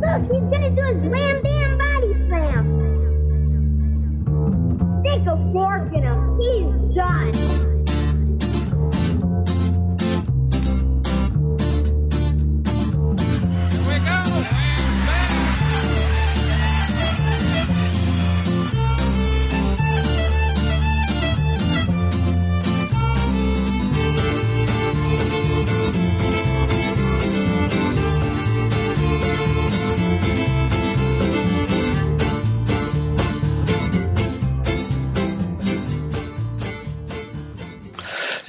Look, he's gonna do his wham bam body slam. Stick a fork in him. He's done.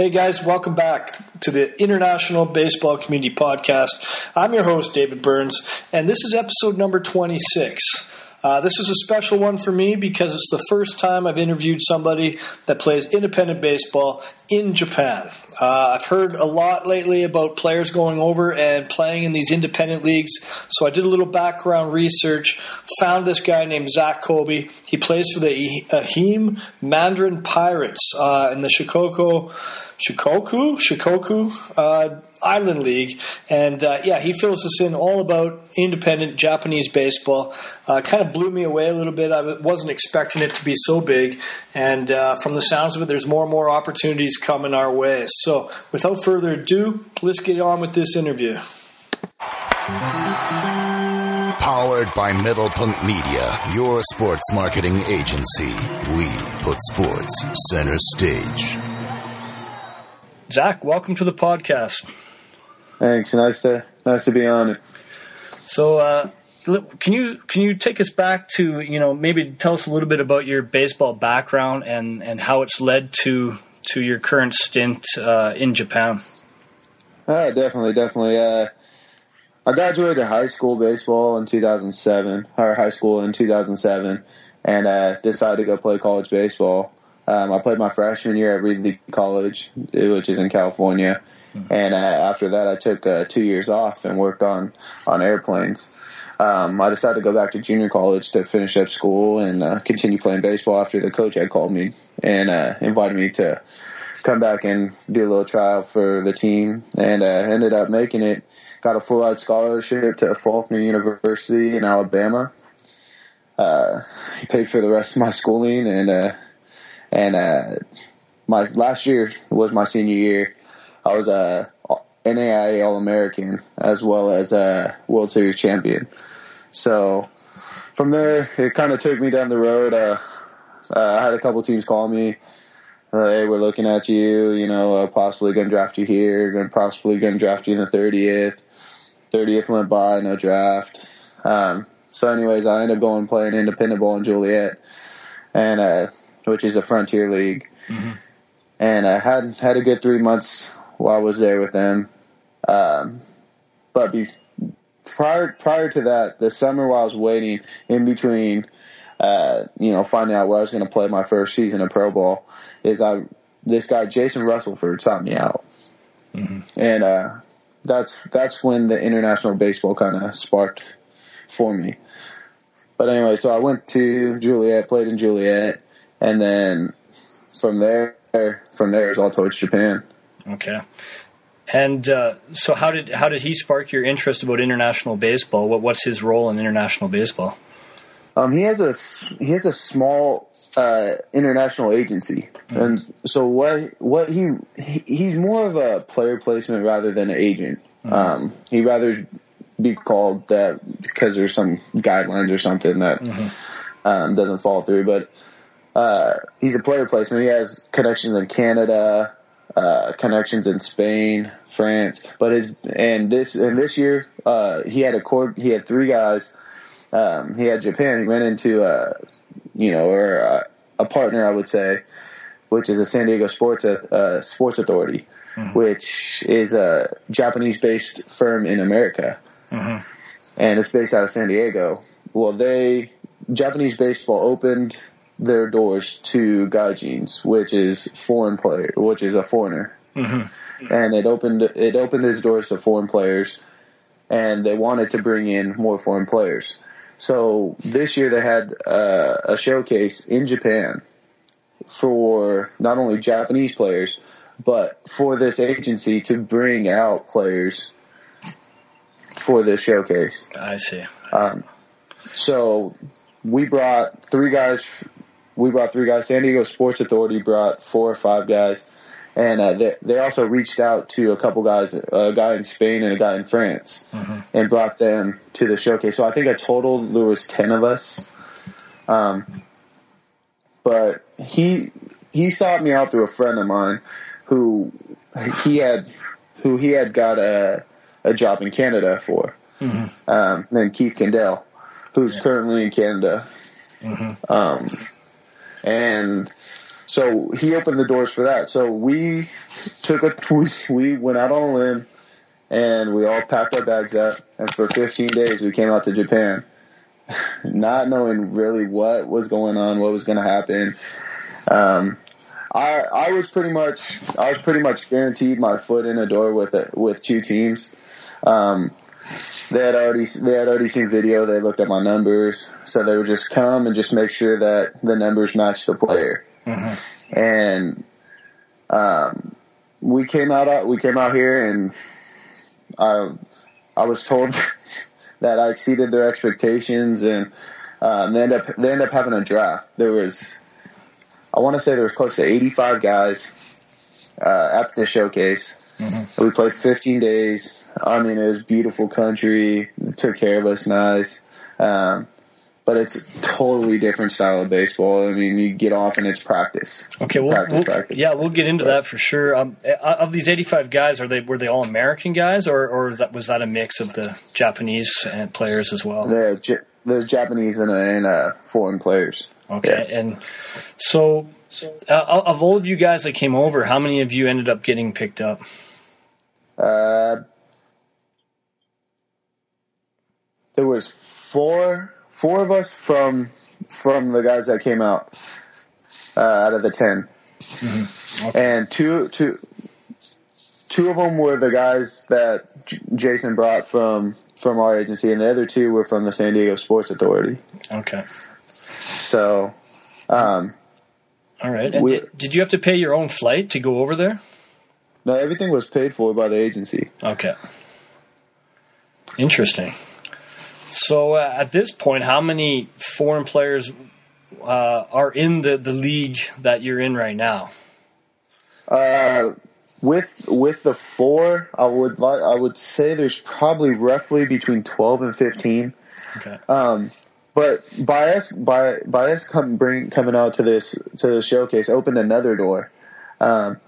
Hey guys, welcome back to the International Baseball Community Podcast. I'm your host, David Burns, and this is episode number 26. Uh, this is a special one for me because it's the first time I've interviewed somebody that plays independent baseball in Japan. Uh, I've heard a lot lately about players going over and playing in these independent leagues, so I did a little background research, found this guy named Zach Kobe. He plays for the Ehime Mandarin Pirates uh, in the Shikoku, Shikoku, Shikoku uh, Island League, and uh, yeah, he fills us in all about independent Japanese baseball. Uh, kind of blew me away a little bit. I wasn't expecting it to be so big, and uh, from the sounds of it, there's more and more opportunities coming our way. So, without further ado, let's get on with this interview. Powered by Middlepunt Media, your sports marketing agency. We put sports center stage. Zach, welcome to the podcast. Thanks. Nice to nice to be on it. So, uh, can you can you take us back to you know maybe tell us a little bit about your baseball background and and how it's led to to your current stint uh, in Japan? Uh, definitely, definitely. Uh, I graduated high school baseball in 2007, or high school in 2007, and uh, decided to go play college baseball. Um, I played my freshman year at Reed College, which is in California, and uh, after that, I took uh, two years off and worked on on airplanes. Um, I decided to go back to junior college to finish up school and uh, continue playing baseball. After the coach had called me and uh, invited me to come back and do a little trial for the team, and uh, ended up making it. Got a full ride scholarship to Faulkner University in Alabama. Uh, paid for the rest of my schooling, and and my last year was my senior year. I was a NAIA All American as well as a World Series champion. So from there, it kind of took me down the road. Uh, uh, I had a couple teams call me. Uh, hey, we're looking at you. You know, uh, possibly going to draft you here. Going possibly going to draft you in the thirtieth. Thirtieth went by, no draft. Um, so, anyways, I ended up going playing independent ball in Joliet, and uh, which is a frontier league. Mm-hmm. And I had had a good three months while I was there with them. Um, but be, prior prior to that, the summer while I was waiting in between, uh, you know, finding out where I was going to play my first season of pro ball, is I this guy Jason Russellford sought me out, mm-hmm. and uh, that's that's when the international baseball kind of sparked for me. But anyway, so I went to Joliet, played in Joliet, and then from there, from there, is all towards Japan. Okay. And uh, so, how did how did he spark your interest about international baseball? What what's his role in international baseball? Um, he has a he has a small uh, international agency, mm-hmm. and so what what he, he, he's more of a player placement rather than an agent. Mm-hmm. Um, he'd rather be called that because there's some guidelines or something that mm-hmm. um, doesn't fall through. But uh, he's a player placement. He has connections in Canada, uh, connections in Spain, France. But his and this and this year uh, he had a core. He had three guys. Um, he had Japan. He went into a you know or a, a, partner, I would say, which is a San Diego Sports uh, Sports Authority, mm-hmm. which is a Japanese-based firm in America, mm-hmm. and it's based out of San Diego. Well, they Japanese baseball opened their doors to gaijins, which is foreign player, which is a foreigner, mm-hmm. and it opened it opened its doors to foreign players, and they wanted to bring in more foreign players. So this year they had uh, a showcase in Japan for not only Japanese players but for this agency to bring out players for this showcase. I see. Um, so we brought three guys. We brought three guys. San Diego Sports Authority brought four or five guys, and uh, they they also reached out to a couple guys, a guy in Spain and a guy in France, and brought them to the showcase. So I think a total there was ten of us. Um, but he he sought me out through a friend of mine who he had who he had got a a job in Canada for, um, named Keith Kendall, who's currently in Canada. Um, and so he opened the doors for that. So we took a we, we went out on a limb and we all packed our bags up and for 15 days we came out to Japan not knowing really what was going on, what was going to happen. Um, I I was pretty much I was pretty much guaranteed my foot in a door with it with two teams. Um, they had already they had already seen video. They looked at my numbers, so they would just come and just make sure that the numbers matched the player. And um, we came out we came out here and I I was told that I exceeded their expectations and um, they end up they end up having a draft. There was I want to say there was close to 85 guys uh, at the showcase. We played 15 days. I mean, it was beautiful country. They took care of us nice. Um, but it's a totally different style of baseball. I mean, you get off and it's practice. Okay, well, practice, we'll practice. yeah, we'll get into that for sure. Um, of these eighty-five guys, are they were they all American guys, or or that, was that a mix of the Japanese and players as well? The, the Japanese and, and uh, foreign players. Okay, and so uh, of all of you guys that came over, how many of you ended up getting picked up? Uh, there was four four of us from from the guys that came out uh, out of the 10 and two two two of them were the guys that J- Jason brought from from our agency, and the other two were from the San Diego Sports Authority. Okay, So, um, all right. And did, did you have to pay your own flight to go over there? no, everything was paid for by the agency. Okay. Interesting. So uh, at this point, how many foreign players uh, are in the, the league that you're in right now? Uh, with with the four, I would I would say there's probably roughly between twelve and fifteen. Okay. Um, but by us by by us come, bring, coming out to this to the showcase opened another door. Um,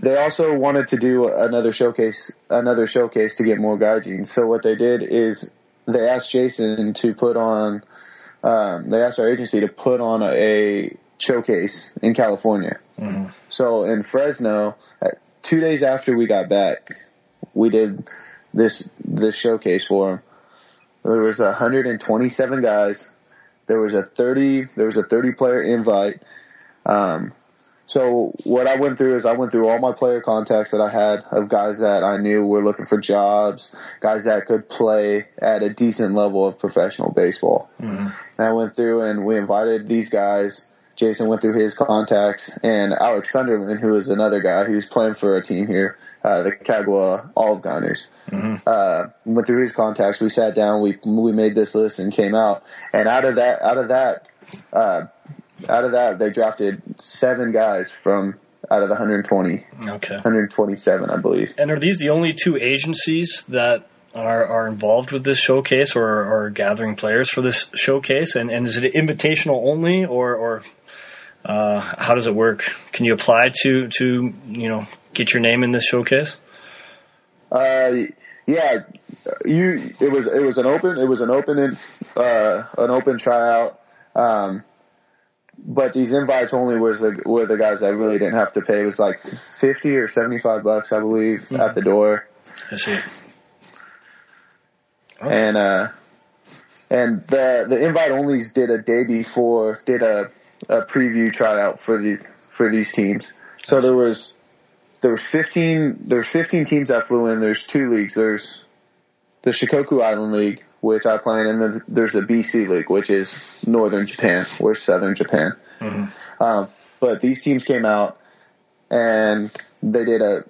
they also wanted to do another showcase another showcase to get more gaijin. So what they did is they asked Jason to put on. Um, they asked our agency to put on a, showcase in California. So in Fresno, two days after we got back, we did this this showcase for them. There was 127 guys. There was a 30. There was a 30 player invite. Um, so what I went through is I went through all my player contacts that I had of guys that I knew were looking for jobs, guys that could play at a decent level of professional baseball. And I went through and we invited these guys. Jason went through his contacts, and Alex Sunderland, who is another guy who's playing for a team here, uh, the Kagawa Olive Guyners, uh, went through his contacts. We sat down, we we made this list and came out, and out of that, out of that, uh, out of that, they drafted seven guys from out of the 120, Okay. 127, I believe. And are these the only two agencies that are, are involved with this showcase or are gathering players for this showcase? And, and is it invitational only or, or uh, how does it work? Can you apply to, to you know get your name in this showcase? Uh, yeah, you. It was it was an open it was an open uh, an open tryout. Um, but these invites only was the were the guys that really didn't have to pay. It was like fifty or seventy five bucks, I believe, at the door. I And uh, and the the invite onlys did a day before did a, a preview tryout for the for these teams. So there was there was fifteen there was fifteen teams that flew in. There's two leagues. There's the Shikoku Island League, which I play in, and then there's the BC League, which is Northern Japan or Southern Japan. Um, but these teams came out, and they did a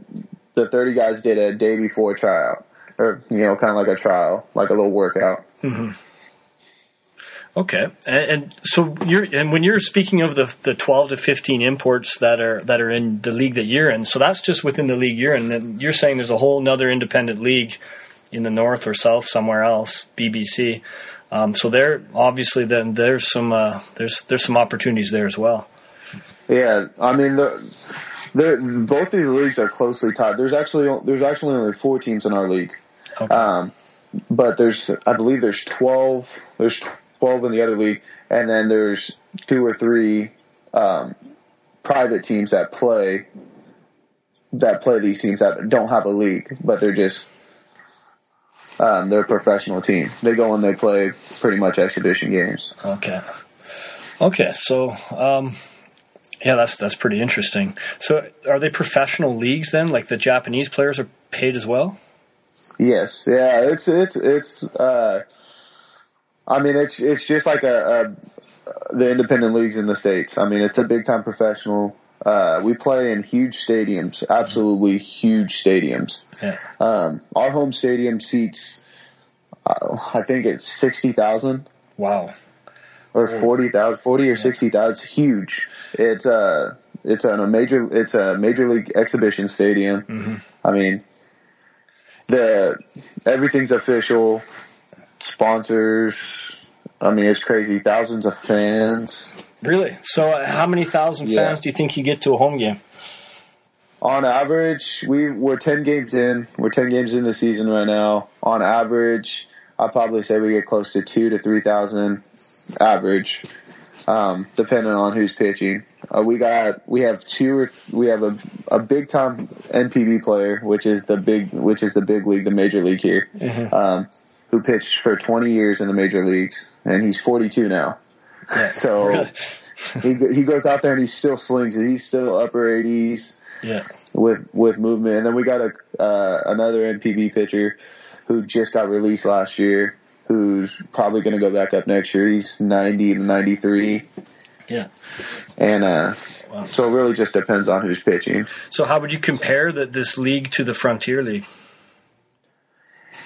the 30 guys did a day before tryout, or you know, kind of like a trial, like a little workout. Okay, and, and so you're and when you're speaking of the the twelve to fifteen imports that are that are in the league that you're in, so that's just within the league you're in. And you're saying there's a whole another independent league in the north or south somewhere else, BBC. Um, so there, obviously, then there's some uh, there's there's some opportunities there as well. Yeah, I mean, the, the, both of these leagues are closely tied. There's actually there's actually only four teams in our league, Okay. um, but there's I believe there's twelve. There's twelve in the other league, and then there's two or three um, private teams that play that play these teams that don't have a league, but they're just um, they're a professional team. They go and they play pretty much exhibition games. Okay. Okay. So, um, yeah, that's that's pretty interesting. So, are they professional leagues then? Like the Japanese players are paid as well? Yes, yeah, it's it's it's. Uh, I mean, it's it's just like a, a the independent leagues in the states. I mean, it's a big time professional. Uh, we play in huge stadiums, absolutely huge stadiums. Yeah. Um, our home stadium seats, uh, I think it's sixty thousand Wow. or forty thousand, forty or sixty thousand. It's huge. It's uh it's a major it's a major league exhibition stadium. I mean, the everything's official. Sponsors. I mean, it's crazy. Thousands of fans. Really? So, uh, how many thousand Yeah. fans do you think you get to a home game? On average, we we're ten games in. We're ten games in the season right now. On average, I'd probably say we get close to two to three thousand average, um, depending on who's pitching. Uh, we got we have two. We have a a big time NPB player, which is the big which is the big league, the major league here, um, who pitched for twenty years in the major leagues, and he's forty two now. Yeah. So he he goes out there and he still slings it. He's still upper eighties yeah. with with movement. And then we got a uh, another NPB pitcher who just got released last year, who's probably going to go back up next year. He's ninety to ninety three, Yeah. and uh, Wow. so it really just depends on who's pitching. So, how would you compare the, this league to the Frontier League?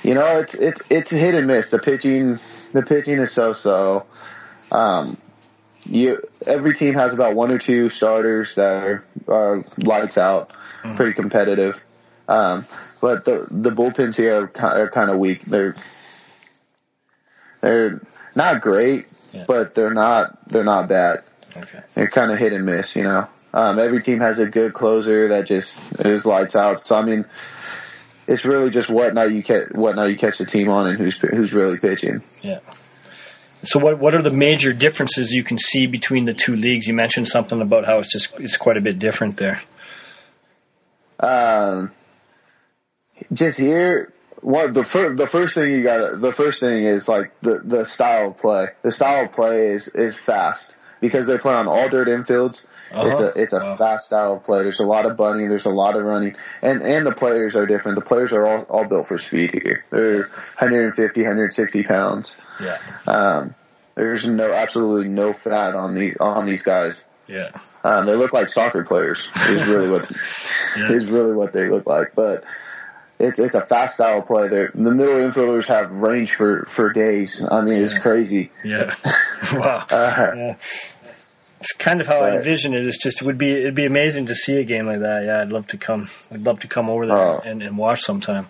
You know, it's it's it's hit and miss. The pitching the pitching is so so. Um, you every team has about one or two starters that are, are lights out, pretty competitive. Um, but the the bullpens here are, are kind of weak. They're they're not great, Yeah. but they're not they're not bad. Okay. They're kind of hit and miss, you know. Um, every team has a good closer that just is lights out. So I mean, it's really just what night you catch what night you catch the team on and who's who's really pitching. Yeah. So, what what are the major differences you can see between the two leagues? You mentioned something about how it's just it's quite a bit different there. Um, just here, what the first the first thing you got the first thing is like the the style of play. The style of play is is fast because they play on all dirt infields. It's Uh-huh. a it's a Wow. fast style of play. There's a lot of bunting. There's a lot of running, and and the players are different. The players are all all built for speed here. They're 150, 160 pounds. Yeah. Um, there's no absolutely no fat on these on these guys. Yeah. Um, they look like soccer players. Is really what Yeah. is really what they look like. But it's it's a fast style play. They're, the middle infielders have range for for days. I mean, it's crazy. Yeah. wow. Uh, Yeah. It's kind of how I envision it. It's just it would be it'd be amazing to see a game like that. Yeah, I'd love to come. I'd love to come over there Oh. and, and watch sometime.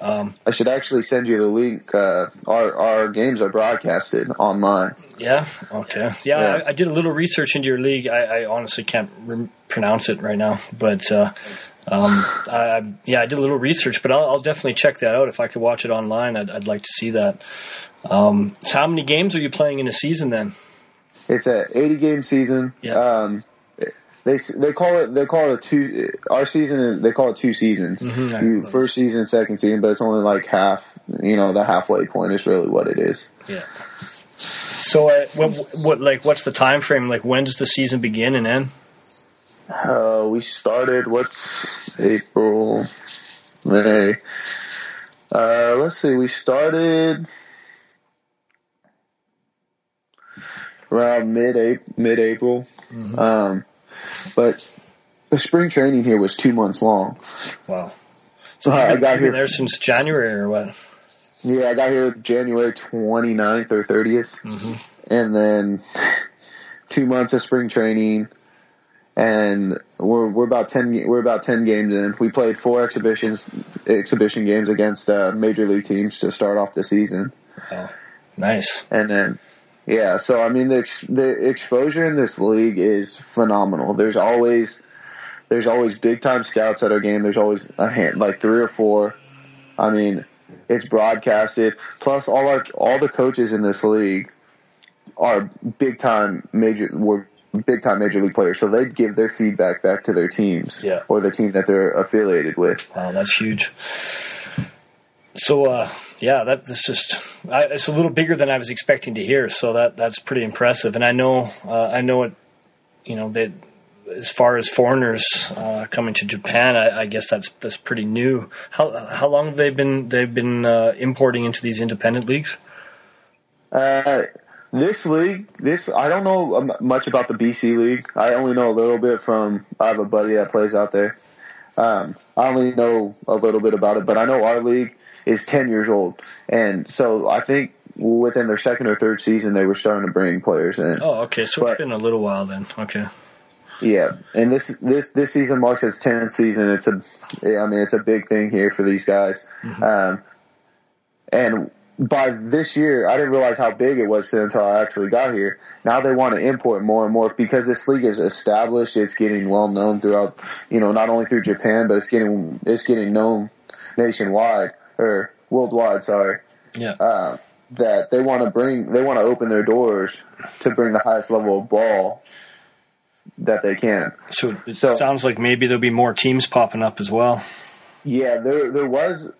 Um, I should actually send you the link. Uh, our our games are broadcasted online. yeah. Okay. Yeah, Yeah. I, I did a little research into your league. I, I honestly can't re- pronounce it right now, but uh, um, I, I- yeah, I did a little research. But I'll, I'll definitely check that out if I could watch it online. I'd, I'd like to see that. Um, so how many games are you playing in a season then? It's a 80 game season. Yeah. Um, they they call it they call it a two. Our season is they call it two seasons. Mhm, You, first season, second season, but it's only like half. You know, the halfway point is really what it is. Yeah. So uh, what, what like what's the time frame? Like when does the season begin and end? Uh, we started what's April, May. Uh, let's see, we started around mid mid April. Um, but the spring training here was two months long. Wow. So I got here. there since January or what? Yeah, I got here January 29th or 30th. And then two months of spring training. And we're we're about ten we're about ten games in. We played four exhibitions exhibition games against uh, major league teams to start off the season, Nice. and then yeah. So I mean the ex- the exposure in this league is phenomenal. There's always there's always big time scouts at our game. There's always a hand like three or four. I mean, it's broadcasted. Plus, all our all the coaches in this league are big time major were big time major league players, so they give their feedback back to their teams Yeah. or the team that they're affiliated with. Wow, that's huge. So, uh, yeah, that, that's just I, it's a little bigger than I was expecting to hear. So that that's pretty impressive. And I know uh, I know it. You know that as far as foreigners uh, coming to Japan, I, I guess that's that's pretty new. How how long have they been they've been uh, importing into these independent leagues? Uh, this league, this I don't know um, much about the BC league. I only know a little bit from I have a buddy that plays out there. Um, I only know a little bit about it, but I know our league is ten years old, and so I think within their second or third season they were starting to bring players in. Oh, okay. So But- it's been a little while then. Okay. Yeah, and this this this season marks its tenth season. It's a, I mean, it's a big thing here for these guys. Um, and by this year, I didn't realize how big it was until I actually got here. Now they want to import more and more because this league is established. It's getting well known throughout, you know, not only through Japan, but it's getting it's getting known nationwide or worldwide. Sorry Yeah. uh, that they want to bring, they want to open their doors to bring the highest level of ball that they can. so it so- sounds like maybe there'll be more teams popping up as well. Yeah, there there was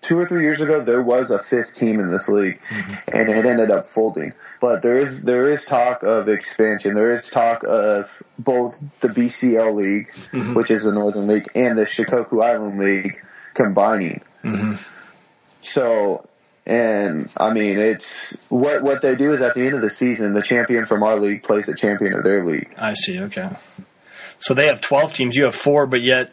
two or three years ago there was a fifth team in this league, mm-hmm. and it ended up folding. But there is there is talk of expansion. There is talk of both the BCL league, mm-hmm. which is the Northern League, and the Shikoku Island League combining. Mm-hmm. So, and I mean, it's what what they do is at the end of the season, the champion from our league plays the champion of their league. I see. Okay. So they have 12 teams. You have four, but yet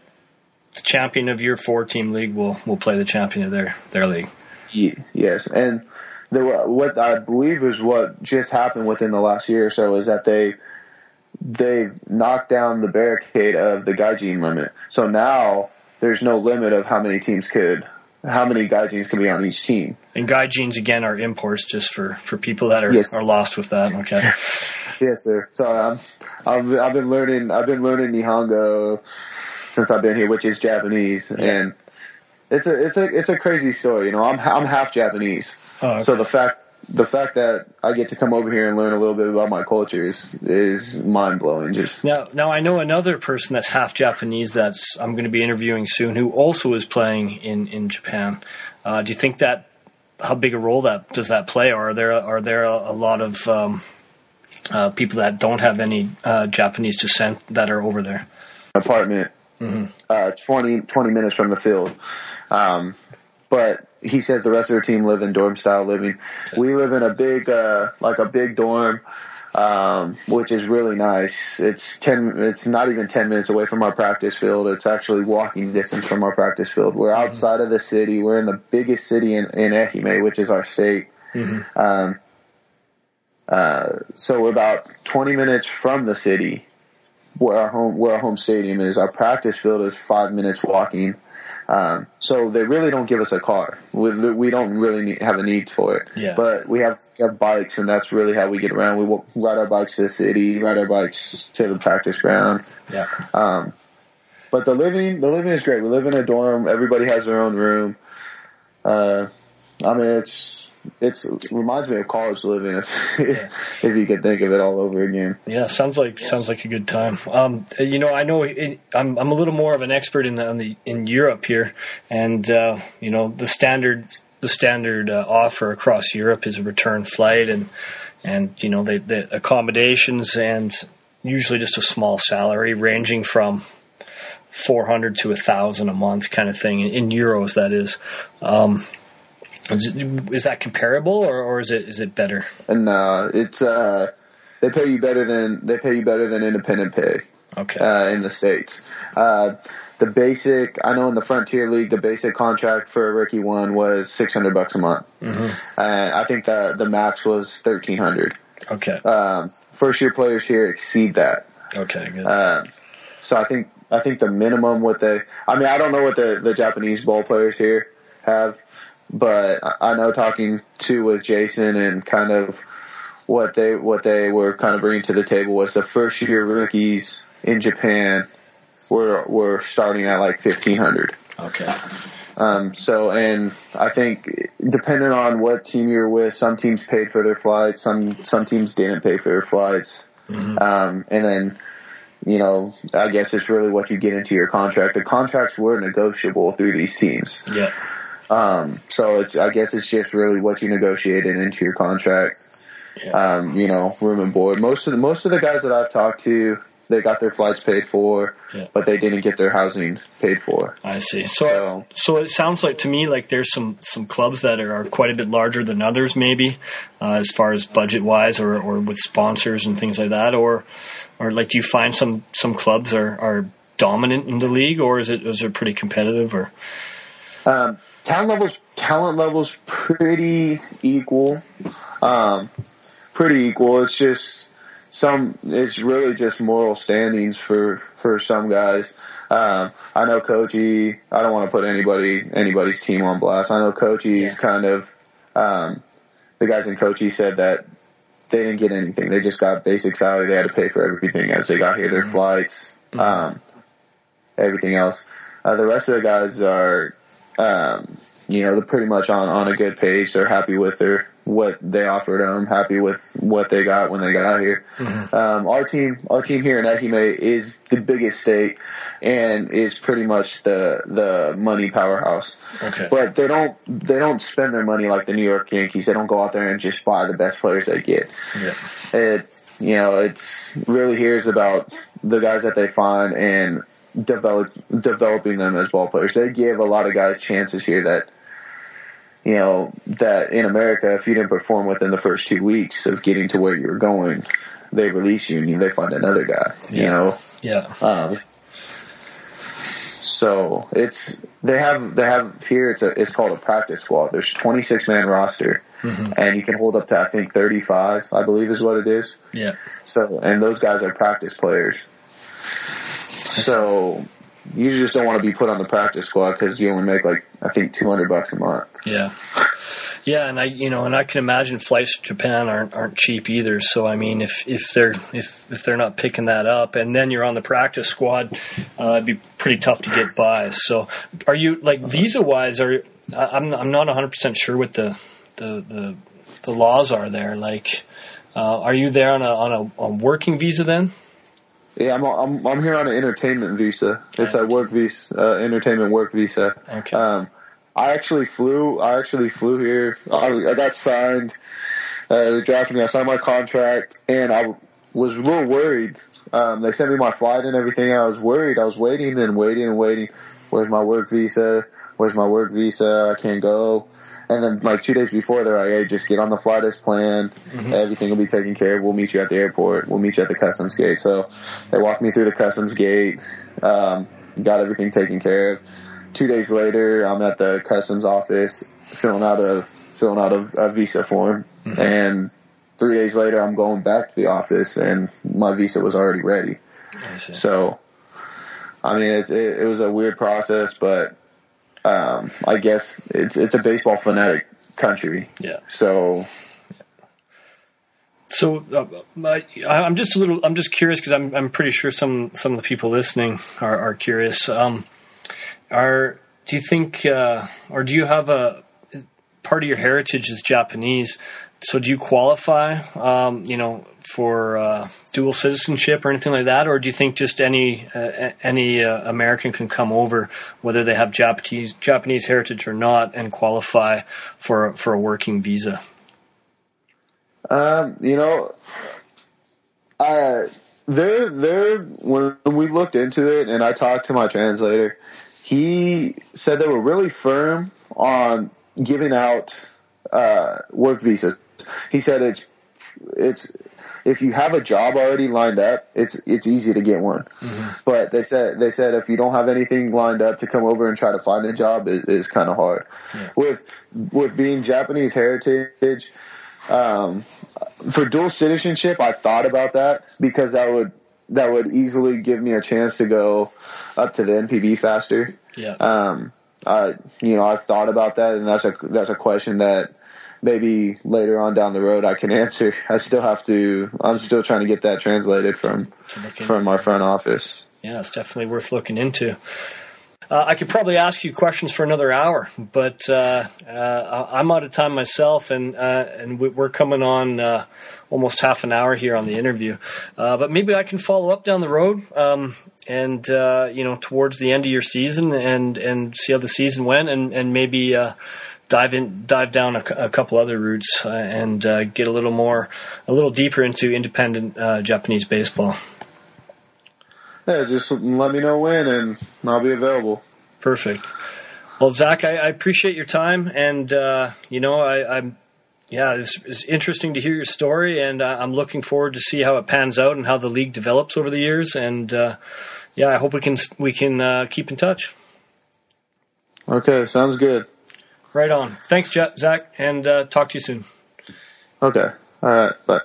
the champion of your four team league will, will play the champion of their, their league. Ye- Yes, and the, what I believe is what just happened within the last year or so is that they they knocked down the barricade of the gaijin limit. So now there's no limit of how many teams could, how many gaijins can be on each team. And gaijins, again, are imports just for, for people that are, Yes. are lost with that. Okay. Yes, sir. So I'm, I've, I've been learning, I've been learning Nihongo since I've been here, which is Japanese, and it's a, it's a, it's a crazy story. You know, I'm, I'm half Japanese, Oh, okay. so the fact, the fact that I get to come over here and learn a little bit about my culture is, is mind blowing. Just Now, now I know another person that's half Japanese that's I'm going to be interviewing soon who also is playing in, in Japan. Uh, do you think that how big a role that does that play, or are there are there a, a lot of um, uh, people that don't have any uh, Japanese descent that are over there? apartment, uh, 20, 20 minutes from the field. Um, but he says the rest of their team live in dorm style living. We live in a big, uh, like a big dorm, um, which is really nice. It's ten, it's not even ten minutes away from our practice field. It's actually walking distance from our practice field. We're outside of the city. We're in the biggest city in, in Ehime, which is our state. Um, uh, so we're about 20 minutes from the city where our home where our home stadium is. Our practice field is five minutes walking. Um, so they really don't give us a car. We, we don't really need, have a need for it. Yeah. But we have, we have bikes, and that's really how we get around. We wa- ride our bikes to the city, ride our bikes to the practice ground. Yeah. Um, but the living, the living is great. We live in a dorm. Everybody has their own room. Uh, I mean, it's it's it reminds me of college living if if you could think of it all over again. Yeah, sounds like sounds like a good time. Um, you know, I know it, I'm I'm a little more of an expert in the, on the in Europe here, and uh, you know the standard the standard uh, offer across Europe is a return flight, and and you know the, the accommodations and usually just a small salary ranging from. 400 to a thousand a month kind of thing in euros that is um, is, it, is that comparable or, or is it is it better and uh, it's uh, they pay you better than they pay you better than independent pay. Okay. uh, in the states. Uh, the basic, I know in the Frontier League, the basic contract for a rookie one was six hundred bucks a month, Mm-hmm. and I think the the max was thirteen hundred. Okay. Um, first year players here exceed that. Okay. Good. Uh, so I think I think the minimum what they I mean I don't know what the the Japanese ball players here have, but I- know talking to with Jason and kind of what they what they were kind of bringing to the table was the first year rookies in Japan were were starting at like fifteen hundred. okay. Um, so, and I think depending on what team you're with, some teams paid for their flights, some some teams didn't pay for their flights, um, and then you know, I guess it's really what you get into your contract. The contracts were negotiable through these teams, Yeah. Um, so I guess it's just really what you negotiated into your contract. Yeah. Um, you know, room and board. Most of the most of the guys that I've talked to, they got their flights paid for, Yeah. but they didn't get their housing paid for. I see. So, So- so it sounds like to me like there's some some clubs that are, are quite a bit larger than others, maybe uh, as far as budget wise, or or with sponsors and things like that, or or like do you find some some clubs are are dominant in the league, or is it is it pretty competitive, or Um, talent levels, talent levels, pretty equal. Um, pretty equal. It's just some. It's really just moral standings for for some guys. Um, I know Kochi. I don't want to put anybody anybody's team on blast. I know Kochi's Yeah. kind of. Um, the guys in Kochi said that they didn't get anything. They just got basic salary. They had to pay for everything as they got here, their flights, um, everything else. Uh, the rest of the guys are um, you know, they're pretty much on, on a good page. They're happy with their what they offered them, happy with what they got when they got here. Um, our team, our team here in Ehime is the biggest state and is pretty much the the money powerhouse. Okay. But they don't they don't spend their money like the New York Yankees. They don't go out there and just buy the best players they get yeah, it you know it's really here is about the guys that they find and develop developing them as ball players. They give a lot of guys chances here that you know that in America, if you didn't perform within the first two weeks of getting to where you're going, they release you and they find another guy. You Yeah. know, yeah, um, so it's they have they have here it's a it's called a practice squad. There's 26 man roster, and you can hold up to I think 35, I believe is what it is. yeah, So and those guys are practice players. So you just don't want to be put on the practice squad because you only make like I think 200 bucks a month. yeah. Yeah, and I, you know, and I can imagine flights to Japan aren't aren't cheap either. So I mean, if if they're if if they're not picking that up, and then you're on the practice squad, uh, it'd be pretty tough to get by. So, are you like visa wise? Are I'm I'm not 100 percent sure what the the the the laws are there. Like, uh, are you there on a on a, a working visa then? Yeah, I'm I'm I'm here on an entertainment visa. It's a work visa, uh, entertainment work visa. Okay. Um, I actually flew. I actually flew here. I, I got signed. Uh, they drafted me. I signed my contract, and I was a little worried. Um, they sent me my flight and everything. I was worried. I was waiting and waiting and waiting. Where's my work visa? Where's my work visa? I can't go. And then like two days before, they're like, "Hey, just get on the flight as planned. Everything will be taken care of. We'll meet you at the airport. We'll meet you at the customs gate." So they walked me through the customs gate. Um, got everything taken care of. Two days later, I'm at the customs office filling out a filling out a, a visa form, and three days later, I'm going back to the office, and my visa was already ready. I. So, I mean, it, it, it was a weird process, but um, I guess it's it's a baseball fanatic country. Yeah. So So uh, I, I'm just a little. I'm just curious because I'm. I'm pretty sure some some of the people listening are, are curious. Um, are do you think, uh, or do you have a part of your heritage is Japanese? So do you qualify, um, you know, for uh, dual citizenship or anything like that, or do you think just any uh, any uh, American can come over, whether they have Japanese Japanese heritage or not, and qualify for for a working visa? Um, you know, uh, they're they're when we looked into it, and I talked to my translator. He said they were really firm on giving out uh, work visas. He said it's it's if you have a job already lined up, it's it's easy to get one. But they said they said if you don't have anything lined up to come over and try to find a job, it is kind of hard. With with being Japanese heritage, um, for dual citizenship, I thought about that because that would that would easily give me a chance to go up to the NPB faster. Yeah. Um, I you know I've thought about that, and that's a that's a question that maybe later on down the road I can answer. I still have to. I'm still trying to get that translated from from our front office. Yeah, it's definitely worth looking into. Uh, I could probably ask you questions for another hour, but uh, uh, I'm out of time myself, and uh, and we- we're coming on uh, almost half an hour here on the interview. Uh, but maybe I can follow up down the road, um, and you know, towards the end of your season, and and see how the season went, and and maybe. Dive in, dive down a, a couple other routes, uh, and uh, get a little more, a little deeper into independent uh, Japanese baseball. Yeah, just let me know when, and I'll be available. Perfect. Well, Zach, I, I appreciate your time, and uh, you know, I, I'm yeah, it's, it's interesting to hear your story, and uh, I'm looking forward to see how it pans out and how the league develops over the years. And uh, yeah, I hope we can we can uh, keep in touch. Okay, sounds good. Right on. Thanks, Ja- Zach, and uh, talk to you soon. Okay, all right, bye.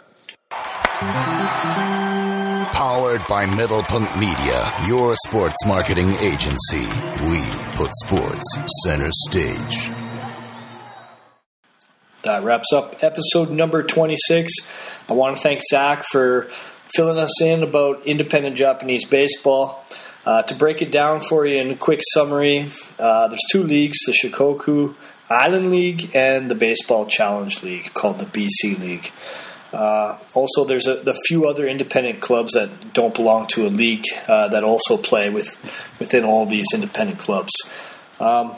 Powered by Middle Punk Media, your sports marketing agency. We put sports center stage. That wraps up episode number 26. I want to thank Zach for filling us in about independent Japanese baseball. Uh, to break it down for you in a quick summary, uh, there's two leagues the Shikoku Island League and the Baseball Challenge League, called the BC League. Uh, also, there's a, a few other independent clubs that don't belong to a league uh, that also play with within all these independent clubs. Um,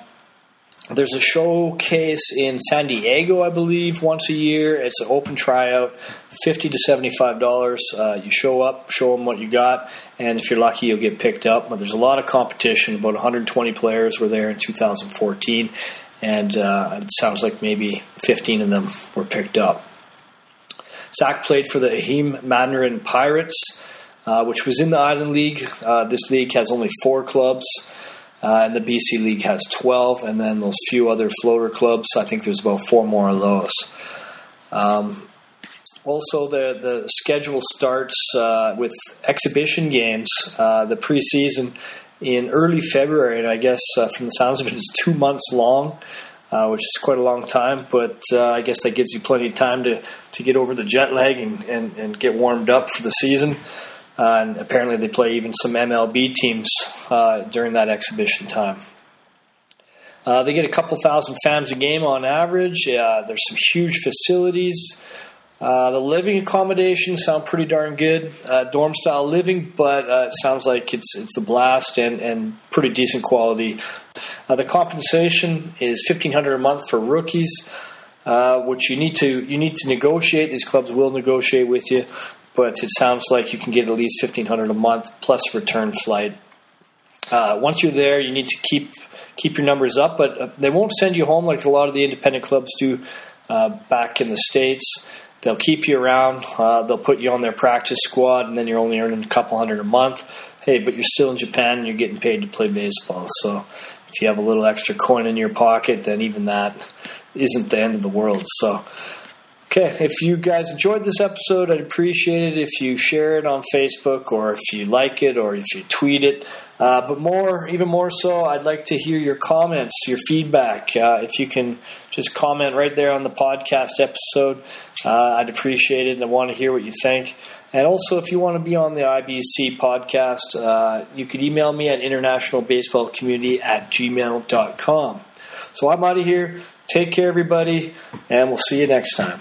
there's a showcase in San Diego, I believe, once a year. It's an open tryout, fifty to seventy-five dollars. Uh, you show up, show them what you got, and if you're lucky, you'll get picked up. But there's a lot of competition. About 120 players were there in 2014, and uh, it sounds like maybe 15 of them were picked up. Zach played for the Ehime Mandarin Pirates, uh, which was in the Island League. Uh, this league has only four clubs. Uh, and the BC League has 12, and then those few other floater clubs. I think there's about four more of those. Um, also, the the schedule starts uh, with exhibition games. Uh, the preseason in early February, and I guess uh, from the sounds of it, it's two months long, uh, which is quite a long time. But uh, I guess that gives you plenty of time to, to get over the jet lag and, and, and get warmed up for the season. Uh, and apparently, they play even some MLB teams uh, during that exhibition time. Uh, they get a couple thousand fans a game on average. There's some huge facilities. Uh, the living accommodations sound pretty darn good, uh, dorm style living, but uh, it sounds like it's it's a blast and, and pretty decent quality. Uh, the compensation is fifteen hundred a month for rookies, uh, which you need to you need to negotiate. These clubs will negotiate with you, but it sounds like you can get at least fifteen hundred a month plus return flight. Once you're there, you need to keep keep your numbers up, but they won't send you home like a lot of the independent clubs do back in the states. They'll keep you around. Uh, they'll put you on their practice squad, and then you're only earning a couple hundred a month. Hey, but you're still in Japan and you're getting paid to play baseball. So if you have a little extra coin in your pocket, then even that isn't the end of the world. So. Okay, if you guys enjoyed this episode, I'd appreciate it if you share it on Facebook or if you like it or if you tweet it. Uh, but more, even more so, I'd like to hear your comments, your feedback. Uh, if you can just comment right there on the podcast episode, uh, I'd appreciate it and I want to hear what you think. And also, if you want to be on the IBC podcast, uh, you could email me at internationalbaseballcommunity at gmail.com. So I'm out of here. Take care, everybody, and we'll see you next time.